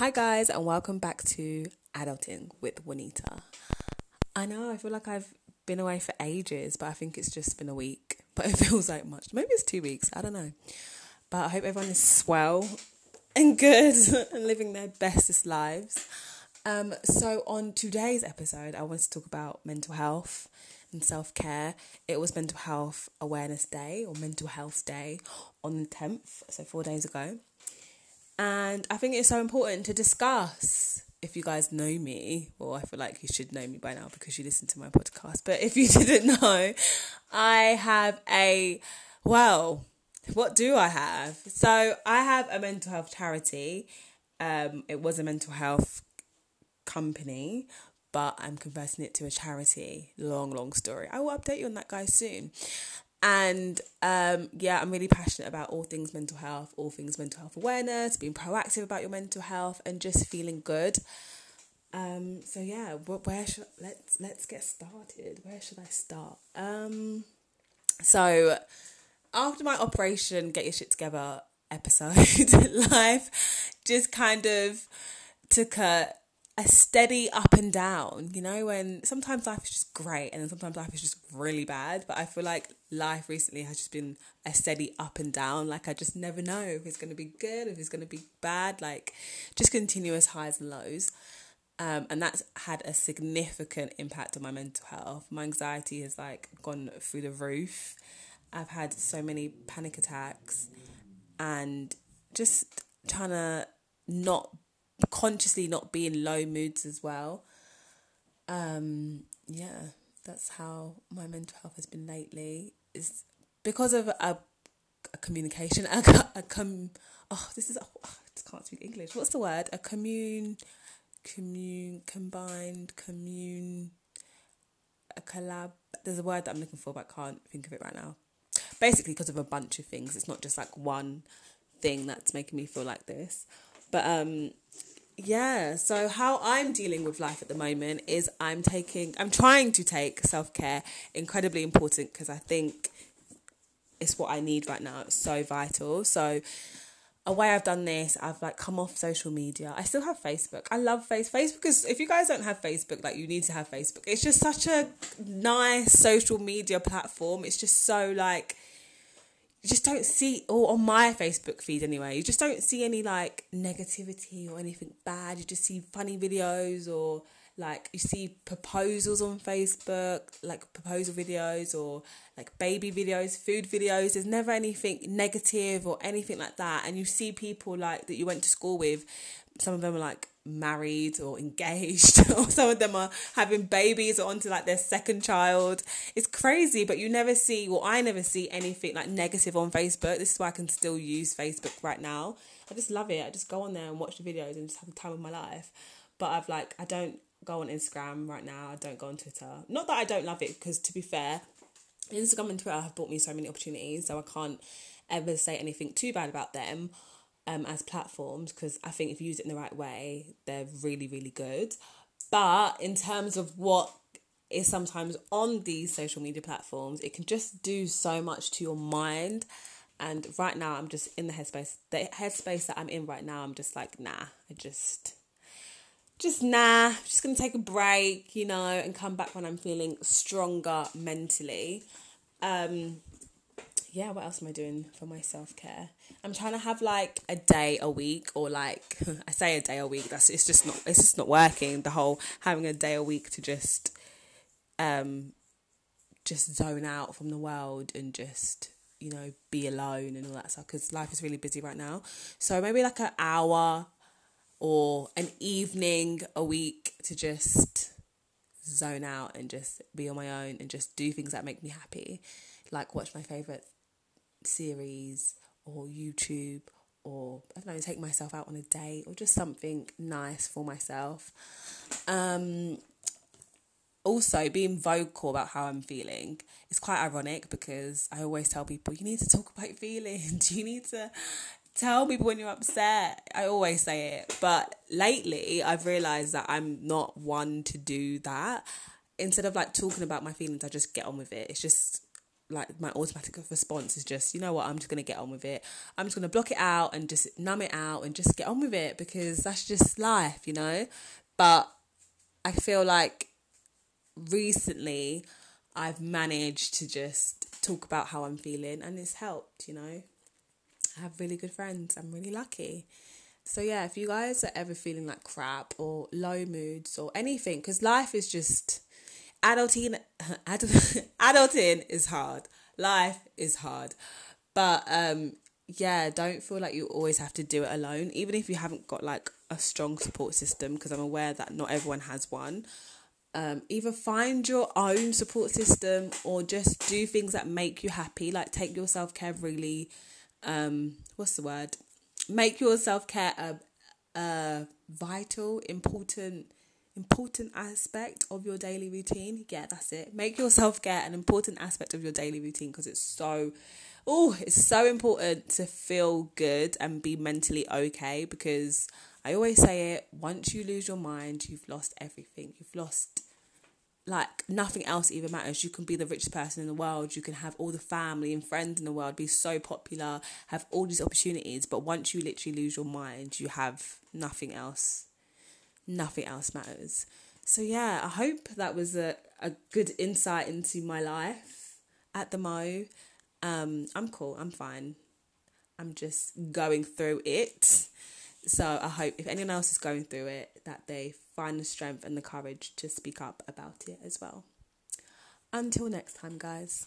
Hi, guys, and welcome back to Adulting with Juanita. I know, I feel like I've been away for ages, but I think it's just been a week. But it feels like much. Maybe it's two weeks, I don't know. But I hope everyone is swell and good and living their bestest lives. Um, so, on today's episode, I want to talk about mental health and self care. It was Mental Health Awareness Day or Mental Health Day on the 10th, so four days ago. And I think it's so important to discuss. If you guys know me, well, I feel like you should know me by now because you listen to my podcast. But if you didn't know, I have a, well, what do I have? So I have a mental health charity. Um, it was a mental health company, but I'm converting it to a charity. Long, long story. I will update you on that, guys, soon. And um, yeah, I'm really passionate about all things mental health, all things mental health awareness, being proactive about your mental health, and just feeling good. Um, so yeah, where should let's let's get started. Where should I start? Um, so after my operation, get your shit together episode, life just kind of took a a steady up and down, you know, when sometimes life is just great and then sometimes life is just really bad. But I feel like life recently has just been a steady up and down. Like I just never know if it's to be good, if it's to be bad, like just continuous highs and lows. Um, and that's had a significant impact on my mental health. My anxiety has like gone through the roof. I've had so many panic attacks and just trying to not consciously not be in low moods as well. Um, yeah, that's how my mental health has been lately. Is because of a, a communication, a, a com. Oh, this is oh, I just can't speak English. What's the word? A commune, commune, combined, commune, a collab. There's a word that I'm looking for, but I can't think of it right now. Basically, because of a bunch of things. It's not just like one thing that's making me feel like this. But um, yeah so how i'm dealing with life at the moment is i'm taking i'm trying to take self-care incredibly important because i think it's what i need right now. It's so vital. So a way i've done this i've like come off social media. I still have facebook. I love face facebook is if you guys don't have facebook like you need to have facebook. It's just such a nice social media platform. It's just so like you just don't see or on my facebook feed anyway you just don't see any like negativity or anything bad. You just see funny videos or like you see proposals on facebook like proposal videos or like baby videos food videos. There's never anything negative or anything like that. And you see people like that you went to school with some of them are like married or engaged or some of them are having babies or onto like their second child. It's crazy but you never see well i never see anything like negative on facebook. This is why i can still use facebook right now. I just love it. I just go on there and watch the videos and just have the time of my life. But i've like i don't go on instagram right now. I don't go on twitter. Not that i don't love it because to be fair instagram and twitter have brought me so many opportunities so i can't ever say anything too bad about them um, as platforms because I think if you use it in the right way, they're really, really good. But in terms of what is sometimes on these social media platforms, it can just do so much to your mind. And right now, I'm just in the headspace. The headspace that I'm in right now, I'm just like, nah, I just, just nah, I'm just gonna take a break, you know, and come back when I'm feeling stronger mentally. Um, yeah, what else am I doing for my self care? I'm trying to have like a day a week, or like I say a day a week. That's it's just not it's just not working. The whole having a day a week to just um just zone out from the world and just you know be alone and all that stuff because life is really busy right now. So maybe like an hour or an evening a week to just zone out and just be on my own and just do things that make me happy like watch my favorite series or YouTube or I don't know, take myself out on a date or just something nice for myself. Um, also, being vocal about how I'm feeling is quite ironic because I always tell people you need to talk about feelings. You need to tell people when you're upset. I always say it, but lately I've realized that I'm not one to do that. Instead of like talking about my feelings, I just get on with it. It's just like my automatic response is just you know what? I'm just gonna get on with it. I'm just gonna block it out and just numb it out and just get on with it because that's just life you know? But i feel like recently i've managed to just talk about how i'm feeling and it's helped you know? I have really good friends. I'm really lucky. So yeah if you guys are ever feeling like crap or low moods or anything because life is just adulting adulting is hard. Life is hard. But um yeah don't feel like you always have to do it alone. Even if you haven't got like a strong support system because i'm aware that not everyone has one. Um, either find your own support system or just do things that make you happy like take your self-care really um what's the word? Make your self-care a, a vital important important aspect of your daily routine. Yeah, that's it. Make your self care an important aspect of your daily routine because it's so oh, it's so important to feel good and be mentally okay because I always say it, once you lose your mind, you've lost everything. You've lost like nothing else even matters. You can be the richest person in the world, you can have all the family and friends in the world, be so popular, have all these opportunities, but once you literally lose your mind, you have nothing else nothing else matters. So yeah, I hope that was a, a good insight into my life at the Mo. Um, I'm cool, I'm fine. I'm just going through it. So I hope if anyone else is going through it, that they find the strength and the courage to speak up about it as well. Until next time, guys.